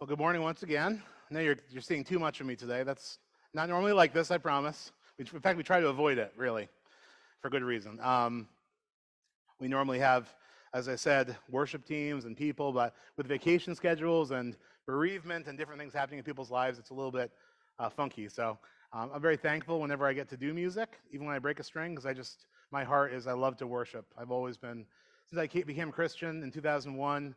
Well, good morning once again. I know you're, you're seeing too much of me today. That's not normally like this, I promise. In fact, we try to avoid it, really, for good reason. Um, we normally have, as I said, worship teams and people, but with vacation schedules and bereavement and different things happening in people's lives, it's a little bit uh, funky. So um, I'm very thankful whenever I get to do music, even when I break a string, because I just, my heart is I love to worship. I've always been, since I became a Christian in 2001,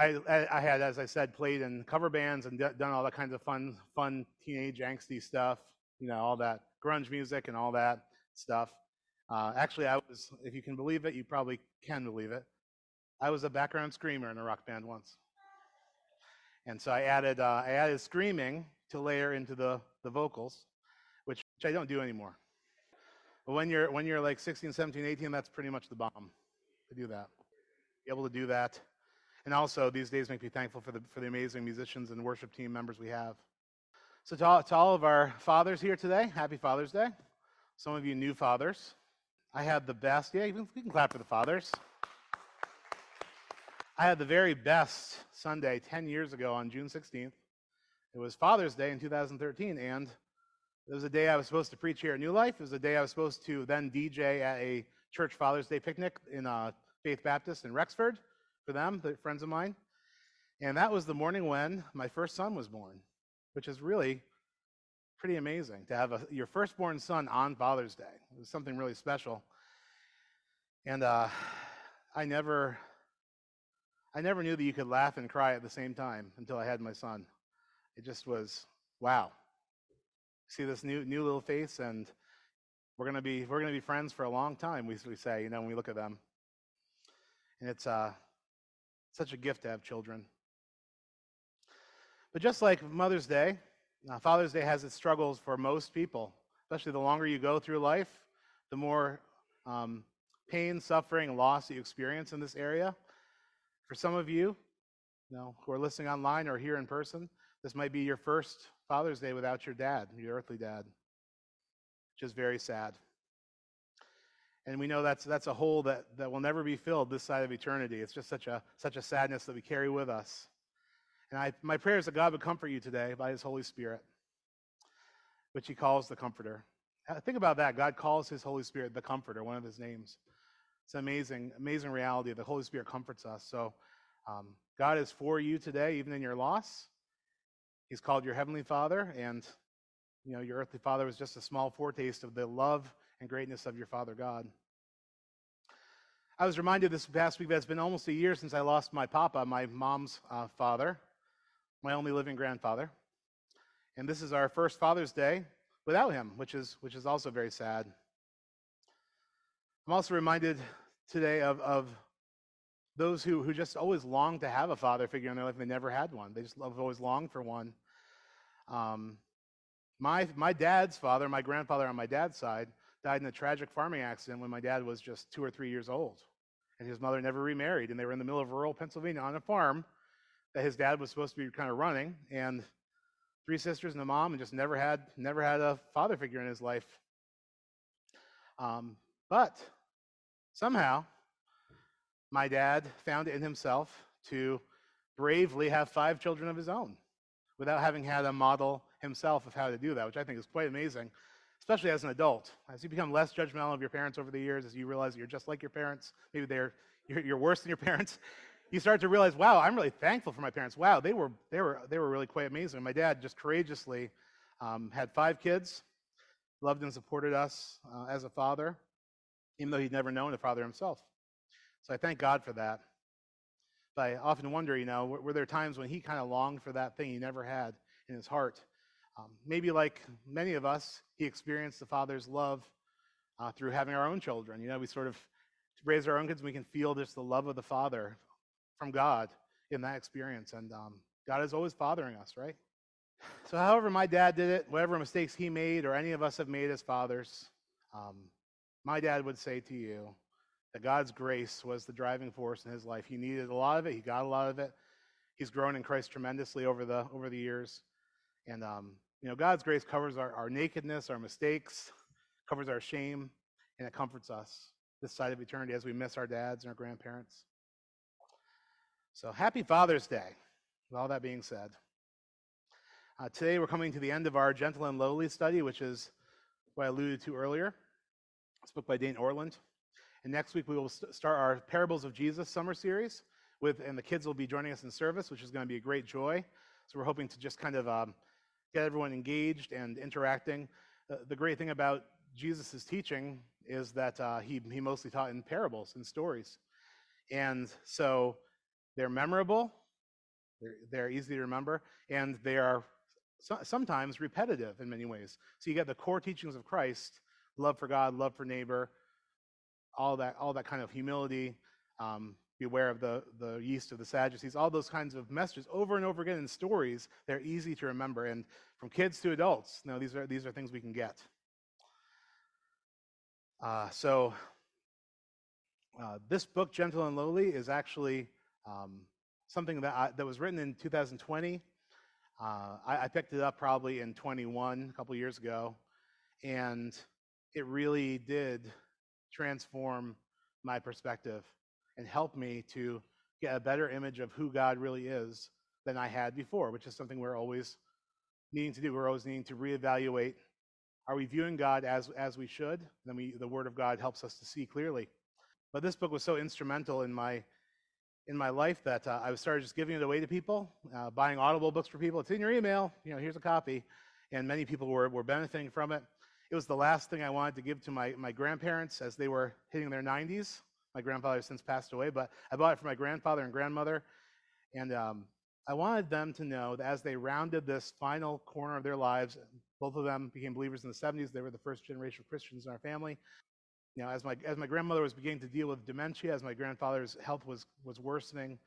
I, I had, as I said, played in cover bands and done all that kinds of fun, fun teenage angsty stuff. You know, all that grunge music and all that stuff. Uh, actually, I was, if you can believe it, you probably can believe it. I was a background screamer in a rock band once, and so I added, uh, I added screaming to layer into the the vocals, which, which I don't do anymore. But when you're when you're like 16, 17, 18, that's pretty much the bomb to do that. Be able to do that and also, these days make me thankful for the, for the amazing musicians and worship team members we have. So, to all, to all of our fathers here today, happy Father's Day. Some of you new fathers. I had the best, yeah, you can, clap for the fathers. I had the very best Sunday 10 years ago on June 16th. It was Father's Day in 2013, and it was a day I was supposed to preach here at New Life. It was a day I was supposed to then DJ at a church Father's Day picnic in uh, Faith Baptist in Rexford for them, the friends of mine. And that was the morning when my first son was born, which is really pretty amazing to have a, your firstborn son on Father's Day. It was something really special. And uh, I never, I never knew that you could laugh and cry at the same time until I had my son. It just was wow. See this new new little face, and we're gonna be we're gonna be friends for a long time. We, we say, you know, when we look at them, and it's uh, such a gift to have children. But just like Mother's Day, uh, Father's Day has its struggles for most people, especially the longer you go through life, the more um, pain, suffering, loss that you experience in this area. For some of you, you know, who are listening online or here in person, this might be your first Father's Day without your dad, your earthly dad, which is very sad. And we know that's, that's a hole that, that will never be filled this side of eternity. It's just such a, such a sadness that we carry with us. And I, my prayer is that God would comfort you today by his Holy Spirit, which he calls the Comforter. Uh, think about that. God calls his Holy Spirit the Comforter, one of his names. It's an amazing, amazing reality. The Holy Spirit comforts us. So um, God is for you today, even in your loss. He's called your Heavenly Father, and you know, your earthly father was just a small foretaste of the love and greatness of your Father God. I was reminded this past week that it's been almost a year since I lost my papa, my mom's uh, father, my only living grandfather. And this is our first Father's Day without him, which is, which is also very sad. I'm also reminded today of, of those who, who just always long to have a father figure in their life and they never had one. They just have always longed for one. Um, my, my dad's father, my grandfather on my dad's side, died in a tragic farming accident when my dad was just two or three years old. And his mother never remarried. And they were in the middle of rural Pennsylvania on a farm that his dad was supposed to be kind of running. And three sisters and a mom, and just never had never had a father figure in his life. Um, but somehow, my dad found it in himself to bravely have five children of his own without having had a model himself of how to do that, which I think is quite amazing especially as an adult. As you become less judgmental of your parents over the years, as you realize you're just like your parents, maybe they're you're, you're worse than your parents, you start to realize, wow, I'm really thankful for my parents. Wow, they were they were they were really quite amazing. My dad just courageously um, had five kids, loved and supported us uh, as a father, even though he'd never known a father himself. So I thank God for that. But I often wonder, you know, were, were there times when he kind of longed for that thing he never had in his heart? Um, maybe like many of us, he experienced the Father's love uh, through having our own children. You know, we sort of raise our own kids, we can feel just the love of the Father from God in that experience. And um, God is always fathering us, right? So, however, my dad did it, whatever mistakes he made, or any of us have made as fathers, um, my dad would say to you that God's grace was the driving force in his life. He needed a lot of it. He got a lot of it. He's grown in Christ tremendously over the over the years. And, um, you know, God's grace covers our, our nakedness, our mistakes, covers our shame, and it comforts us this side of eternity as we miss our dads and our grandparents. So happy Father's Day. with all that being said, uh, today we're coming to the end of our Gentle and Lowly study, which is what I alluded to earlier. It's a book by Dane Ortlund. And next week we will st- start our Parables of Jesus summer series with, and the kids will be joining us in service, which is going to be a great joy. So we're hoping to just kind of um, get everyone engaged and interacting. Uh, the great thing about Jesus' teaching is that uh, he, he mostly taught in parables and stories. And so they're memorable, they're, they're easy to remember, and they are so, sometimes repetitive in many ways. So you get the core teachings of Christ love for God, love for neighbor, all that, all that kind of humility. Um, beware of the, the yeast of the Sadducees, all those kinds of messages over and over again in stories. They're easy to remember. And from kids to adults, no, these are, these are things we can get. Uh, so, uh, this book, Gentle and Lowly, is actually um, something that, I, that was written in 2020. Uh, I, I, picked it up probably in 21, a couple years ago, and it really did transform my perspective and help me to get a better image of who God really is than I had before, which is something we're always needing to do. We're always needing to reevaluate are we viewing God as, as we should? Then we, the Word of God helps us to see clearly. But this book was so instrumental in my in my life that uh, I started just giving it away to people, uh, buying Audible books for people. It's in your email. You know, here's a copy, and many people were were benefiting from it. It was the last thing I wanted to give to my my grandparents as they were hitting their 90s. My grandfather has since passed away, but I bought it for my grandfather and grandmother, and um, I wanted them to know that as they rounded this final corner of their lives, both of them became believers in the 70s. They were the first generation of Christians in our family. You know, as my as my grandmother was beginning to deal with dementia, as my grandfather's health was was worsening,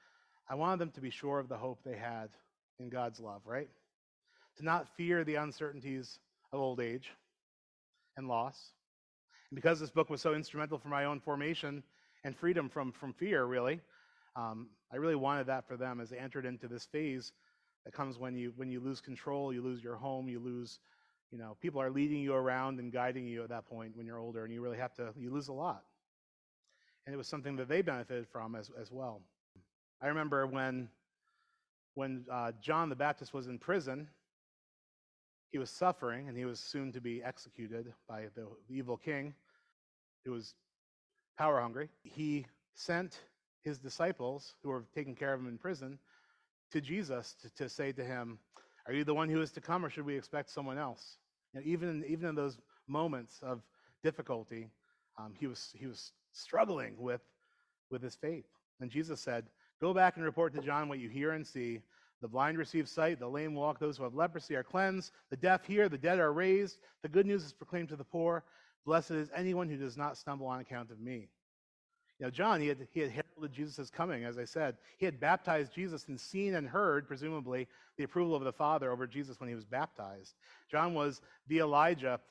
I wanted them to be sure of the hope they had in God's love, right? To not fear the uncertainties of old age and loss. And because this book was so instrumental for my own formation and freedom from from fear, really, um, I really wanted that for them as they entered into this phase that comes when you when you lose control, you lose your home, you lose you know, people are leading you around and guiding you at that point when you're older, and you really have to, you lose a lot. And it was something that they benefited from as, as well. I remember when, when uh, John the Baptist was in prison, he was suffering, and he was soon to be executed by the evil king who was power hungry. He sent his disciples, who were taking care of him in prison, to Jesus to, to say to him, Are you the one who is to come, or should we expect someone else? Know, even in, even in those moments of difficulty, um, he was he was struggling with with his faith. And Jesus said, "Go back and report to John what you hear and see. The blind receive sight, the lame walk, those who have leprosy are cleansed, the deaf hear, the dead are raised. The good news is proclaimed to the poor. Blessed is anyone who does not stumble on account of me." Know, John, he had, he had heralded Jesus' coming, as I said. He had baptized Jesus and seen and heard, presumably, the approval of the Father over Jesus when he was baptized. John was the Elijah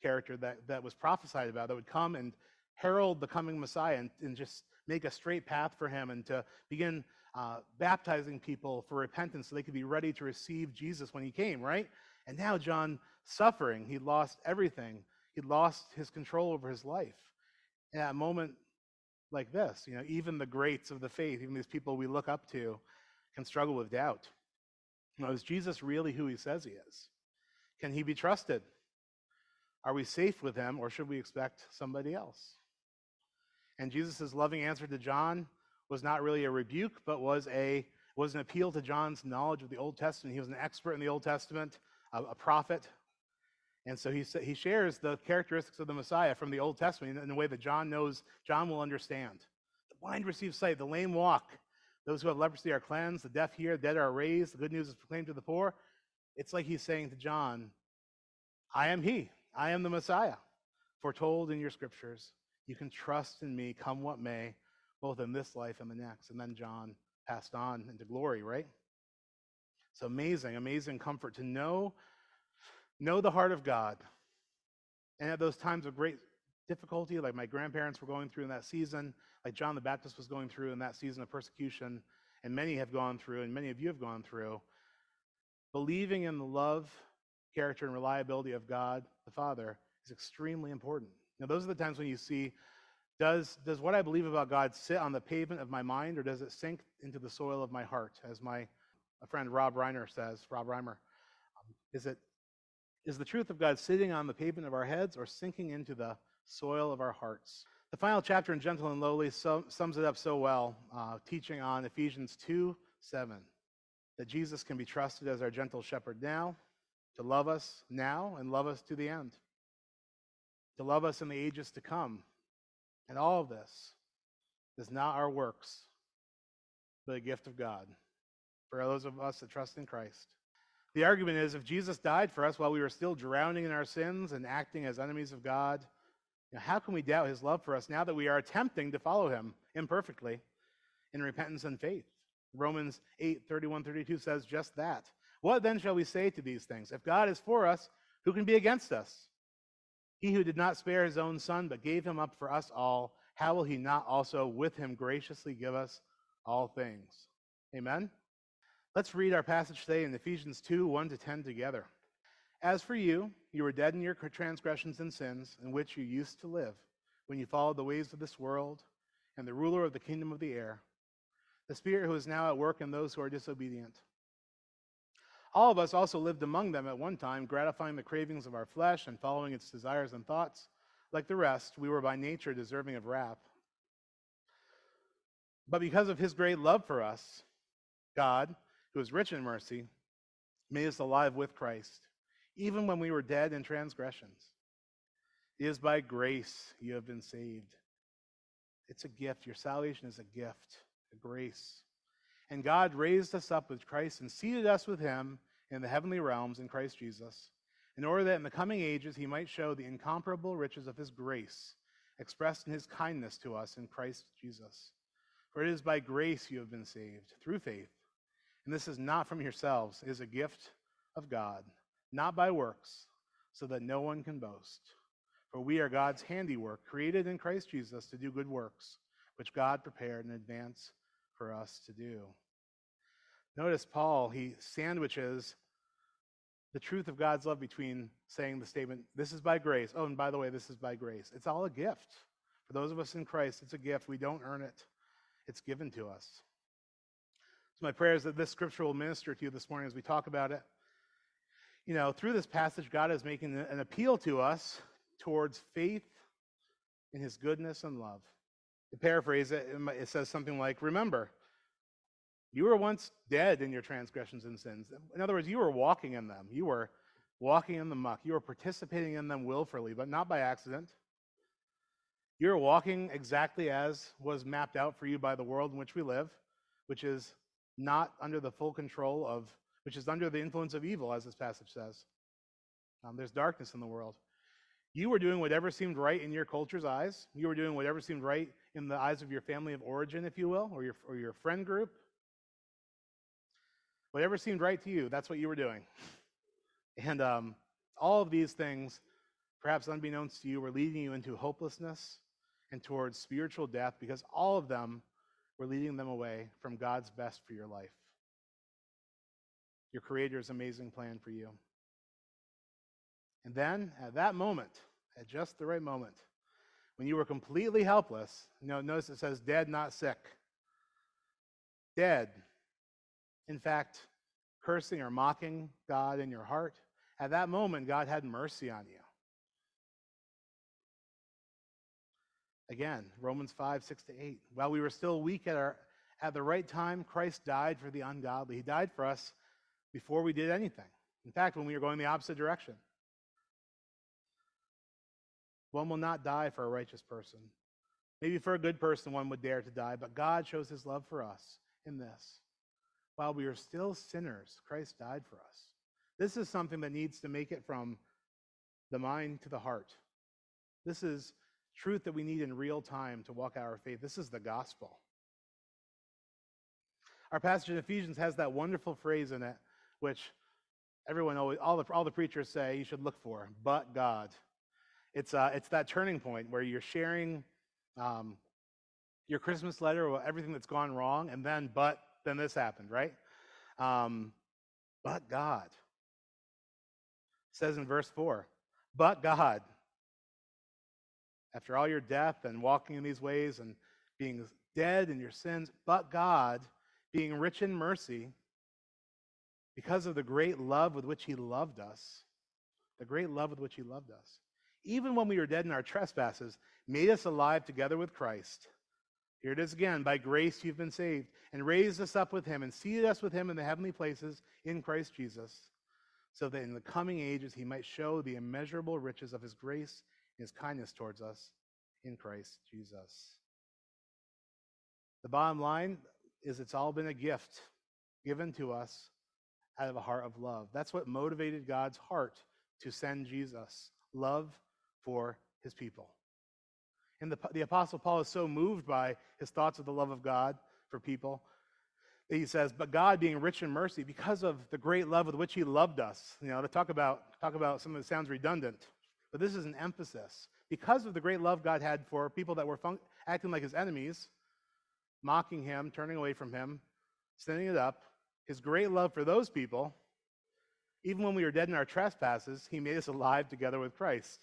character that, that was prophesied about, that would come and herald the coming Messiah and, and just make a straight path for him and to begin uh, baptizing people for repentance so they could be ready to receive Jesus when he came, right? And now John suffering, he lost everything. He lost his control over his life. In that moment like this. You know, even the greats of the faith, even these people we look up to, can struggle with doubt. You know, is Jesus really who he says he is? Can he be trusted? Are we safe with him, or should we expect somebody else? And Jesus' loving answer to John was not really a rebuke, but was a was an appeal to John's knowledge of the Old Testament. He was an expert in the Old Testament, a, a prophet, and so he, he shares the characteristics of the Messiah from the Old Testament in a way that John knows, John will understand. The blind receive sight, the lame walk, those who have leprosy are cleansed, the deaf hear, the dead are raised, the good news is proclaimed to the poor. It's like he's saying to John, I am he, I am the Messiah, foretold in your scriptures. You can trust in me, come what may, both in this life and the next. And then John passed on into glory, right? It's amazing, amazing comfort to know know the heart of God. And at those times of great difficulty, like my grandparents were going through in that season, like John the Baptist was going through in that season of persecution, and many have gone through, and many of you have gone through, believing in the love, character, and reliability of God the Father is extremely important. Now, those are the times when you see does, does what I believe about God sit on the pavement of my mind, or does it sink into the soil of my heart as my friend Rob Reiner says, Rob Reimer, um, is it is the truth of God sitting on the pavement of our heads or sinking into the soil of our hearts? The final chapter in Gentle and Lowly sums it up so well, uh, teaching on Ephesians 2 7, that Jesus can be trusted as our gentle shepherd now, to love us now and love us to the end, to love us in the ages to come. And all of this is not our works, but a gift of God for those of us that trust in Christ. The argument is if Jesus died for us while we were still drowning in our sins and acting as enemies of God, how can we doubt his love for us now that we are attempting to follow him imperfectly in repentance and faith? Romans 8 31 32 says just that. What then shall we say to these things? If God is for us, who can be against us? He who did not spare his own son, but gave him up for us all, how will he not also with him graciously give us all things? Amen? Let's read our passage today in Ephesians 2 1 to 10 together. As for you, you were dead in your transgressions and sins, in which you used to live, when you followed the ways of this world and the ruler of the kingdom of the air, the Spirit who is now at work in those who are disobedient. All of us also lived among them at one time, gratifying the cravings of our flesh and following its desires and thoughts. Like the rest, we were by nature deserving of wrath. But because of his great love for us, God, who is rich in mercy, made us alive with Christ, even when we were dead in transgressions. It is by grace you have been saved. It's a gift. Your salvation is a gift, a grace. And God raised us up with Christ and seated us with him in the heavenly realms in Christ Jesus, in order that in the coming ages he might show the incomparable riches of his grace expressed in his kindness to us in Christ Jesus. For it is by grace you have been saved, through faith. And this is not from yourselves, it is a gift of God, not by works, so that no one can boast. For we are God's handiwork, created in Christ Jesus to do good works, which God prepared in advance for us to do. Notice Paul, he sandwiches the truth of God's love between saying the statement, This is by grace. Oh, and by the way, this is by grace. It's all a gift. For those of us in Christ, it's a gift. We don't earn it, it's given to us my prayer is that this scripture will minister to you this morning as we talk about it. You know, through this passage, God is making an appeal to us towards faith in his goodness and love. To paraphrase it, it says something like, Remember, you were once dead in your transgressions and sins. In other words, you were walking in them. You were walking in the muck. You were participating in them willfully, but not by accident. You were walking exactly as was mapped out for you by the world in which we live, which is not under the full control of, which is under the influence of evil, as this passage says. Um, there's darkness in the world. You were doing whatever seemed right in your culture's eyes. You were doing whatever seemed right in the eyes of your family of origin, if you will, or your, or your friend group. Whatever seemed right to you, that's what you were doing. And um, all of these things, perhaps unbeknownst to you, were leading you into hopelessness and towards spiritual death because all of them we're leading them away from God's best for your life. Your Creator's amazing plan for you. And then, at that moment, at just the right moment, when you were completely helpless, you know, notice it says dead, not sick. Dead. In fact, cursing or mocking God in your heart. At that moment, God had mercy on you. Again, Romans 5, 6 to 8. While we were still weak at, our, at the right time, Christ died for the ungodly. He died for us before we did anything. In fact, when we were going the opposite direction. One will not die for a righteous person. Maybe for a good person, one would dare to die, but God shows his love for us in this. While we are still sinners, Christ died for us. This is something that needs to make it from the mind to the heart. This is truth that we need in real time to walk out our faith. This is the gospel. Our passage in Ephesians has that wonderful phrase in it, which everyone always, all the, all the preachers say you should look for, but God. It's, uh, it's that turning point where you're sharing um, your Christmas letter or everything that's gone wrong, and then, but, then this happened, right? Um, but God. It says in verse 4, but God after all your death and walking in these ways and being dead in your sins, but God, being rich in mercy, because of the great love with which he loved us, the great love with which he loved us, even when we were dead in our trespasses, made us alive together with Christ. Here it is again by grace you've been saved, and raised us up with him, and seated us with him in the heavenly places in Christ Jesus, so that in the coming ages he might show the immeasurable riches of his grace his kindness towards us in Christ Jesus. The bottom line is it's all been a gift given to us out of a heart of love. That's what motivated God's heart to send Jesus love for his people. And the, the Apostle Paul is so moved by his thoughts of the love of God for people that he says, But God, being rich in mercy, because of the great love with which he loved us, you know, to talk about, talk about something that sounds redundant, but this is an emphasis. Because of the great love God had for people that were fun- acting like his enemies, mocking him, turning away from him, sending it up, his great love for those people, even when we were dead in our trespasses, he made us alive together with Christ.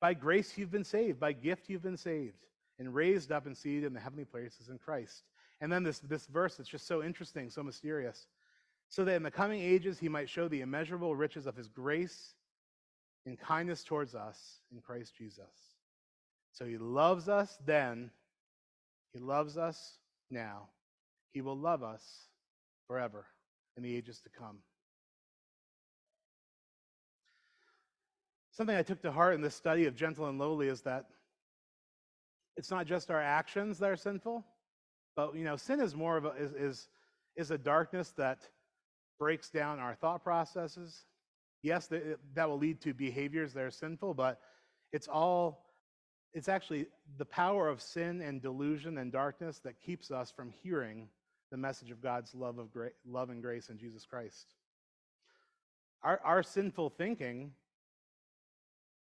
By grace you've been saved, by gift you've been saved, and raised up and seated in the heavenly places in Christ. And then this, this verse, it's just so interesting, so mysterious. So that in the coming ages he might show the immeasurable riches of his grace and kindness towards us in Christ Jesus. So he loves us then, he loves us now, he will love us forever in the ages to come. Something I took to heart in this study of gentle and lowly is that it's not just our actions that are sinful, but you know, sin is more of a is is, is a darkness that breaks down our thought processes. Yes, that will lead to behaviors that are sinful, but it's all it's actually the power of sin and delusion and darkness that keeps us from hearing the message of God's love of gra- love and grace in Jesus Christ. Our, our sinful thinking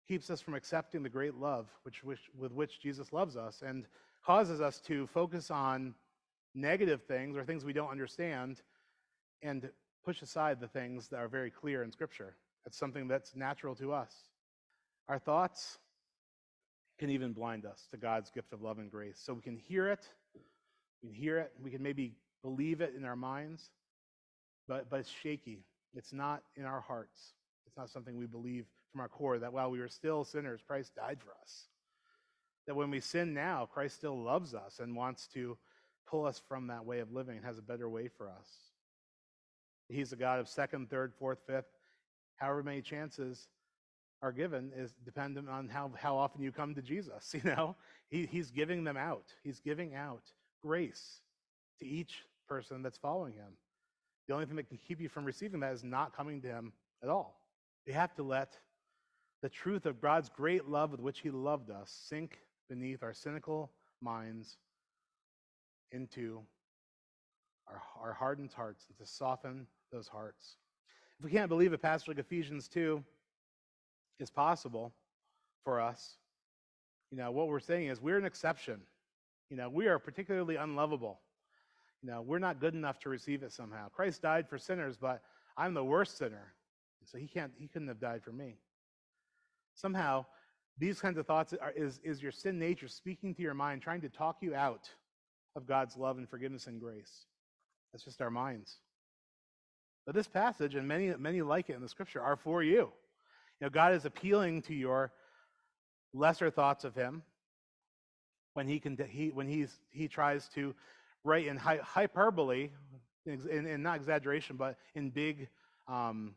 keeps us from accepting the great love which, which, with which Jesus loves us and causes us to focus on negative things or things we don't understand and push aside the things that are very clear in Scripture. It's something that's natural to us. Our thoughts can even blind us to God's gift of love and grace. So we can hear it, we can hear it, we can maybe believe it in our minds, but, but it's shaky. It's not in our hearts. It's not something we believe from our core that while we were still sinners, Christ died for us. That when we sin now, Christ still loves us and wants to pull us from that way of living and has a better way for us. He's a God of second, third, fourth, fifth, however many chances are given is dependent on how, how often you come to Jesus. You know, he, he's giving them out. He's giving out grace to each person that's following him. The only thing that can keep you from receiving that is not coming to him at all. You have to let the truth of God's great love with which he loved us sink beneath our cynical minds into our, our hardened hearts and to soften those hearts. If we can't believe a passage like Ephesians 2 is possible for us, you know, what we're saying is we're an exception. You know, we are particularly unlovable. You know, we're not good enough to receive it somehow. Christ died for sinners, but I'm the worst sinner. So he can't he couldn't have died for me. Somehow, these kinds of thoughts are, is, is your sin nature speaking to your mind, trying to talk you out of God's love and forgiveness and grace. That's just our minds. But this passage, and many, many like it in the scripture, are for you. You know, God is appealing to your lesser thoughts of Him when He can he when He's He tries to write in hyperbole, in, in not exaggeration, but in big um,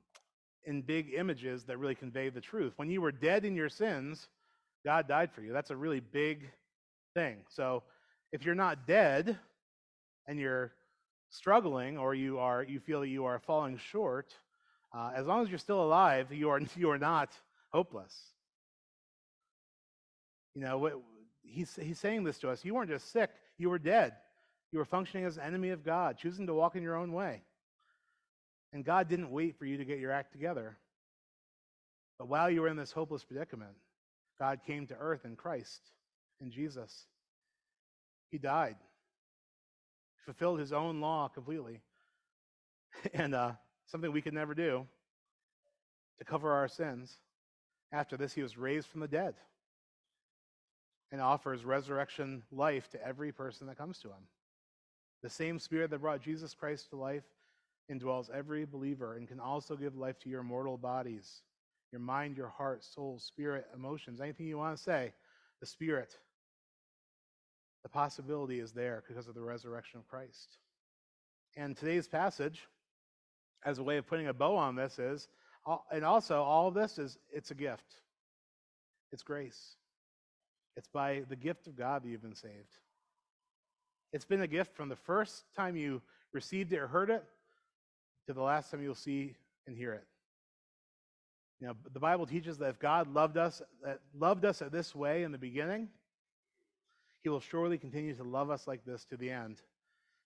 in big images that really convey the truth. When you were dead in your sins, God died for you. That's a really big thing. So if you're not dead and you're struggling or you are you feel that you are falling short, uh, as long as you're still alive, you are, you are not hopeless. You know, what, he's, he's saying this to us. You weren't just sick, you were dead. You were functioning as an enemy of God, choosing to walk in your own way. And God didn't wait for you to get your act together. But while you were in this hopeless predicament, God came to earth in Christ, in Jesus. He died, fulfilled his own law completely. And uh, something we could never do, to cover our sins. After this, he was raised from the dead and offers resurrection life to every person that comes to him. The same spirit that brought Jesus Christ to life indwells every believer and can also give life to your mortal bodies, your mind, your heart, soul, spirit, emotions, anything you want to say, the spirit. The possibility is there because of the resurrection of Christ. And today's passage, as a way of putting a bow on this, is, and also all of this is, it's a gift. It's grace. It's by the gift of God that you've been saved. It's been a gift from the first time you received it or heard it to the last time you'll see and hear it. You know, the Bible teaches that if God loved us, that loved us at this way in the beginning, he will surely continue to love us like this to the end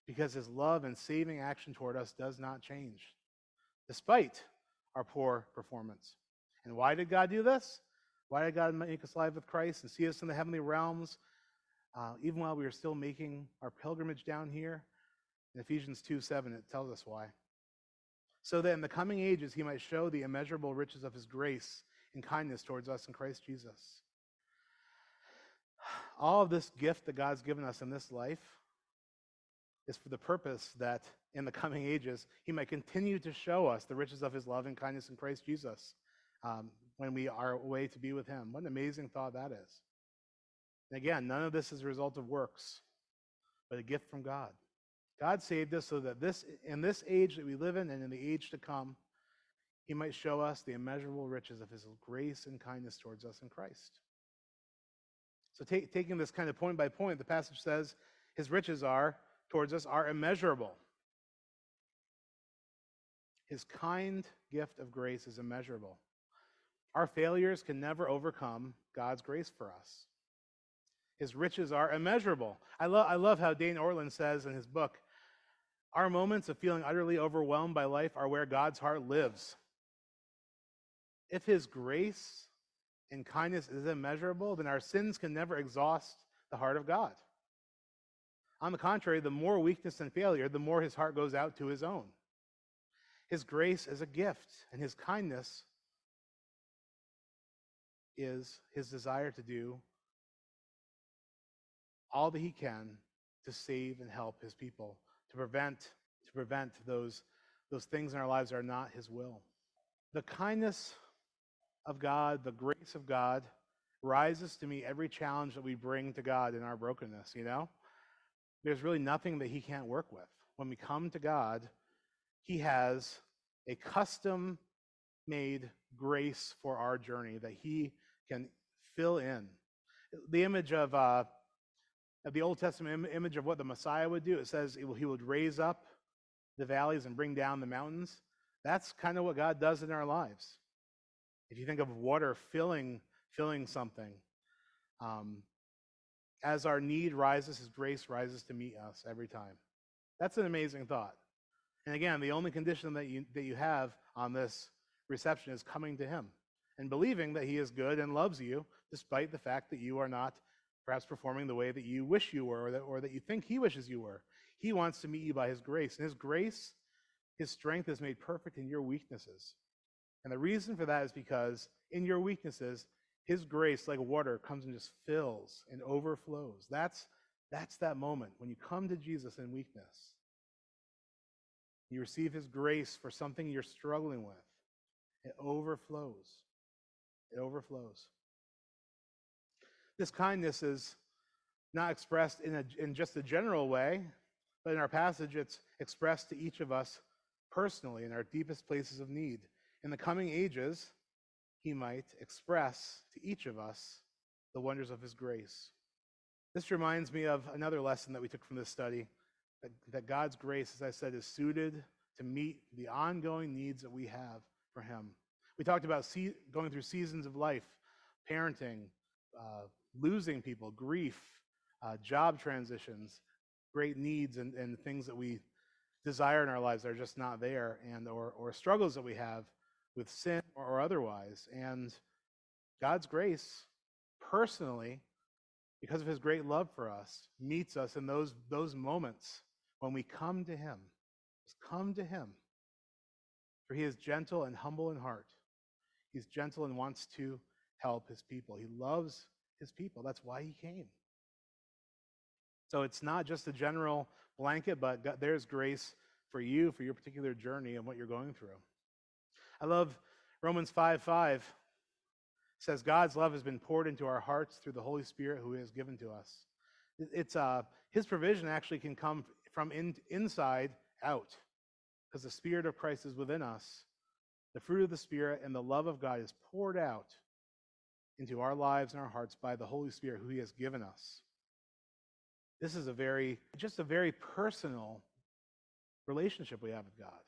because his love and saving action toward us does not change despite our poor performance. And why did God do this? Why did God make us alive with Christ and see us in the heavenly realms, uh, even while we are still making our pilgrimage down here? In Ephesians 2 7, it tells us why. So that in the coming ages he might show the immeasurable riches of his grace and kindness towards us in Christ Jesus. All of this gift that God's given us in this life is for the purpose that in the coming ages he might continue to show us the riches of his love and kindness in Christ Jesus. Um, when we are away to be with him. What an amazing thought that is. And again, none of this is a result of works, but a gift from God. God saved us so that this in this age that we live in and in the age to come, he might show us the immeasurable riches of his grace and kindness towards us in Christ. So take, taking this kind of point by point, the passage says his riches are towards us are immeasurable. His kind gift of grace is immeasurable. Our failures can never overcome God's grace for us. His riches are immeasurable. I, lo- I love how Dane Ortlund says in his book Our moments of feeling utterly overwhelmed by life are where God's heart lives. If his grace and kindness is immeasurable, then our sins can never exhaust the heart of God. On the contrary, the more weakness and failure, the more his heart goes out to his own. His grace is a gift, and his kindness is his desire to do all that he can to save and help his people, to prevent to prevent those those things in our lives that are not his will. The kindness of God, the grace of God rises to meet every challenge that we bring to God in our brokenness, you know? There's really nothing that he can't work with. When we come to God, he has a custom made grace for our journey that he can fill in. The image of, uh, the Old Testament Im- image of what the Messiah would do, it says it will, he would raise up the valleys and bring down the mountains. That's kind of what God does in our lives. If you think of water filling, filling something, um, as our need rises, his grace rises to meet us every time. That's an amazing thought. And again, the only condition that you, that you have on this reception is coming to him and believing that he is good and loves you, despite the fact that you are not perhaps performing the way that you wish you were or that, or that you think he wishes you were. He wants to meet you by his grace. And his grace, his strength is made perfect in your weaknesses. And the reason for that is because in your weaknesses, his grace, like water, comes and just fills and overflows. That's, that's that moment when you come to Jesus in weakness. You receive his grace for something you're struggling with. It overflows. It overflows. This kindness is not expressed in, a, in just a general way, but in our passage, it's expressed to each of us personally in our deepest places of need. In the coming ages, he might express to each of us the wonders of his grace. This reminds me of another lesson that we took from this study that, that God's grace, as I said, is suited to meet the ongoing needs that we have for him. We talked about see, going through seasons of life, parenting, uh, losing people, grief, uh, job transitions, great needs and, and things that we desire in our lives that are just not there, and or, or struggles that we have with sin or, otherwise. And God's grace, personally, because of his great love for us, meets us in those, those moments when we come to him. Just come to him. For he is gentle and humble in heart. He's gentle and wants to help his people. He loves his people. That's why he came. So it's not just a general blanket, but there's grace for you, for your particular journey and what you're going through. I love Romans 5 5 it says, God's love has been poured into our hearts through the Holy Spirit who has given to us. It's uh, His provision actually can come from in, inside out because the Spirit of Christ is within us. The fruit of the Spirit and the love of God is poured out into our lives and our hearts by the Holy Spirit who He has given us. This is a very, just a very personal relationship we have with God.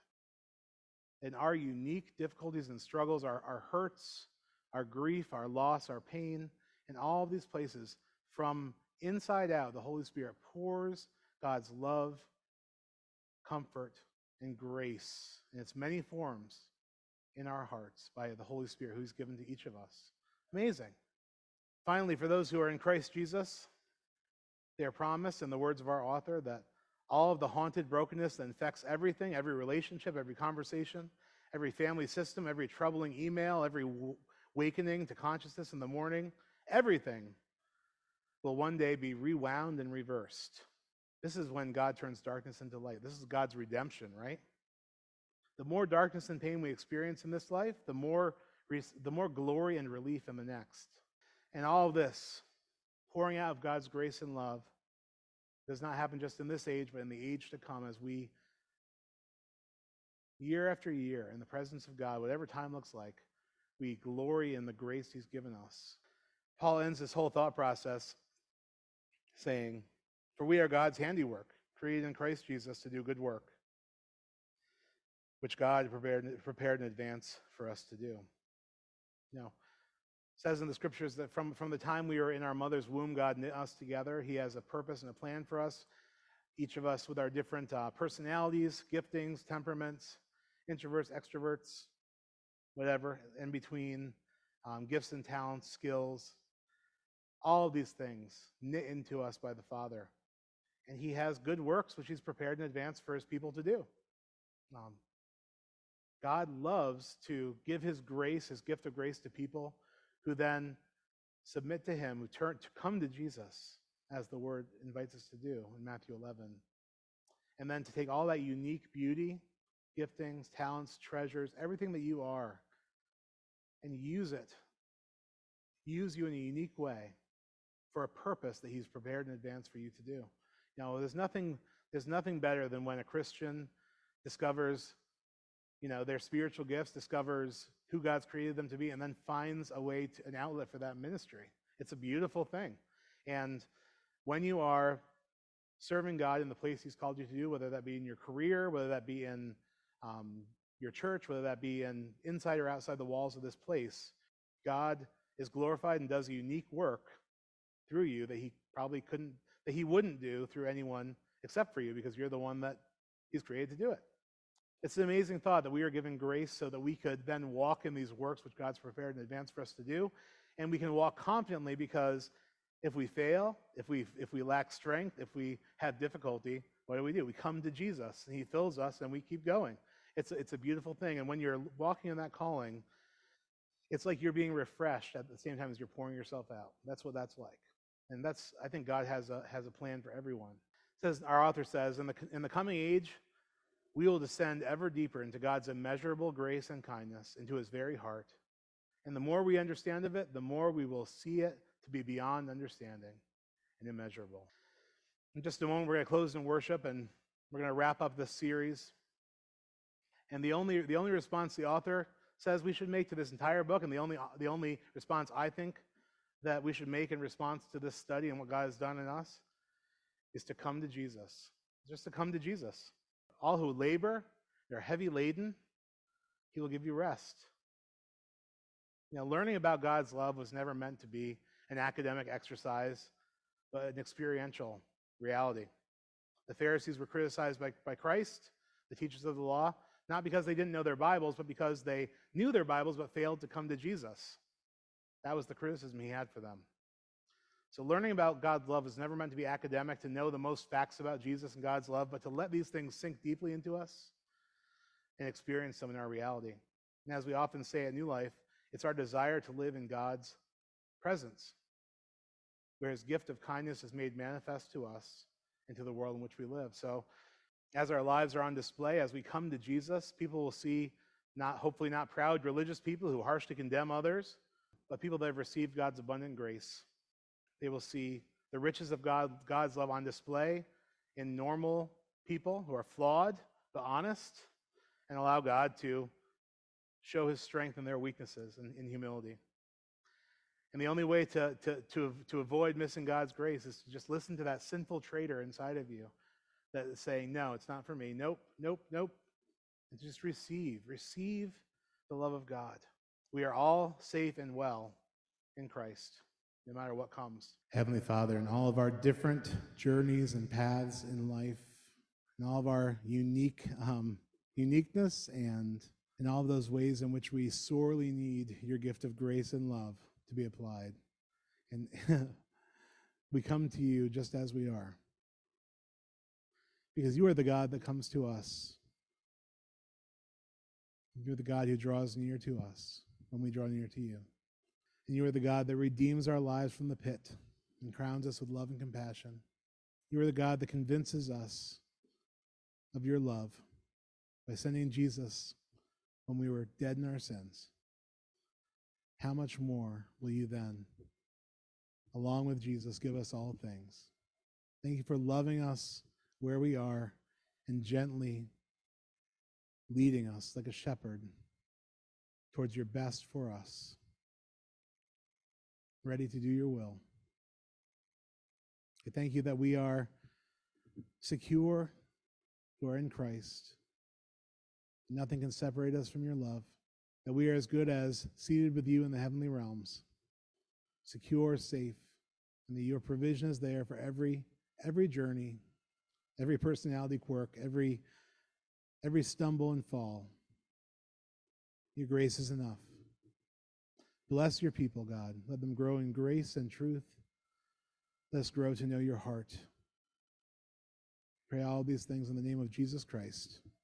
And our unique difficulties and struggles, our, our hurts, our grief, our loss, our pain, in all of these places, from inside out, the Holy Spirit pours God's love, comfort, and grace in its many forms in our hearts by the Holy Spirit who's given to each of us. Amazing. Finally, for those who are in Christ Jesus, they are promised in the words of our author that all of the haunted brokenness that infects everything, every relationship, every conversation, every family system, every troubling email, every awakening to consciousness in the morning, everything will one day be rewound and reversed. This is when God turns darkness into light. This is God's redemption, right? The more darkness and pain we experience in this life, the more, the more glory and relief in the next. And all of this, pouring out of God's grace and love, does not happen just in this age, but in the age to come as we, year after year, in the presence of God, whatever time looks like, we glory in the grace He's given us. Paul ends this whole thought process saying, For we are God's handiwork, created in Christ Jesus to do good work, which God prepared, prepared in advance for us to do. Now, says in the scriptures that from, from the time we were in our mother's womb, God knit us together. He has a purpose and a plan for us, each of us with our different uh, personalities, giftings, temperaments, introverts, extroverts, whatever, in between, um, gifts and talents, skills, all of these things knit into us by the Father. And He has good works which He's prepared in advance for His people to do. Um, God loves to give His grace, His gift of grace to people who then submit to him, who turn to come to Jesus, as the word invites us to do in Matthew 11. And then to take all that unique beauty, giftings, talents, treasures, everything that you are, and use it. Use you in a unique way for a purpose that he's prepared in advance for you to do. Now, there's nothing, there's nothing better than when a Christian discovers you know, their spiritual gifts, discovers who God's created them to be, and then finds a way to an outlet for that ministry. It's a beautiful thing. And when you are serving God in the place He's called you to do, whether that be in your career, whether that be in um, your church, whether that be in inside or outside the walls of this place, God is glorified and does a unique work through you that He probably couldn't, that He wouldn't do through anyone except for you because you're the one that He's created to do it. It's an amazing thought that we are given grace so that we could then walk in these works which God's prepared in advance for us to do. And we can walk confidently because if we fail, if we, if we lack strength, if we have difficulty, what do we do? We come to Jesus and He fills us and we keep going. It's, it's a beautiful thing. And when you're walking in that calling, it's like you're being refreshed at the same time as you're pouring yourself out. That's what that's like. And that's, I think God has a, has a plan for everyone. Says, our author says, in the, in the coming age, we will descend ever deeper into God's immeasurable grace and kindness, into his very heart. And the more we understand of it, the more we will see it to be beyond understanding and immeasurable. In just a moment, we're going to close in worship and we're going to wrap up this series. And the only, the only response the author says we should make to this entire book, and the only, the only response I think that we should make in response to this study and what God has done in us, is to come to Jesus. Just to come to Jesus. All who labor, they're heavy laden, he will give you rest. Know, learning about God's love was never meant to be an academic exercise, but an experiential reality. The Pharisees were criticized by, by Christ, the teachers of the law, not because they didn't know their Bibles, but because they knew their Bibles but failed to come to Jesus. That was the criticism he had for them. So, learning about God's love is never meant to be academic, to know the most facts about Jesus and God's love, but to let these things sink deeply into us and experience them in our reality. And as we often say at New Life, it's our desire to live in God's presence, where his gift of kindness is made manifest to us and to the world in which we live. So, as our lives are on display, as we come to Jesus, people will see not hopefully not proud religious people who harshly condemn others, but people that have received God's abundant grace. They will see the riches of God, God's love on display in normal people who are flawed but honest, and allow God to show his strength in their weaknesses and in humility. And the only way to, to, to, to avoid missing God's grace is to just listen to that sinful traitor inside of you that is saying, No, it's not for me. Nope, nope, nope. And just receive, receive the love of God. We are all safe and well in Christ, no matter what comes. Heavenly Father, in all of our different journeys and paths in life, in all of our unique um, uniqueness and in all of those ways in which we sorely need your gift of grace and love to be applied. And we come to you just as we are. Because you are the God that comes to us. You're the God who draws near to us when we draw near to you. And you are the God that redeems our lives from the pit and crowns us with love and compassion. You are the God that convinces us of your love by sending Jesus when we were dead in our sins. How much more will you then, along with Jesus, give us all things? Thank you for loving us where we are and gently leading us like a shepherd towards your best for us, ready to do your will. I thank you that we are secure who are in Christ. Nothing can separate us from your love. That we are as good as seated with you in the heavenly realms, secure, safe, and that your provision is there for every every journey, every personality quirk, every every stumble and fall. Your grace is enough. Bless your people, God. Let them grow in grace and truth. Let us grow to know your heart. Pray all these things in the name of Jesus Christ.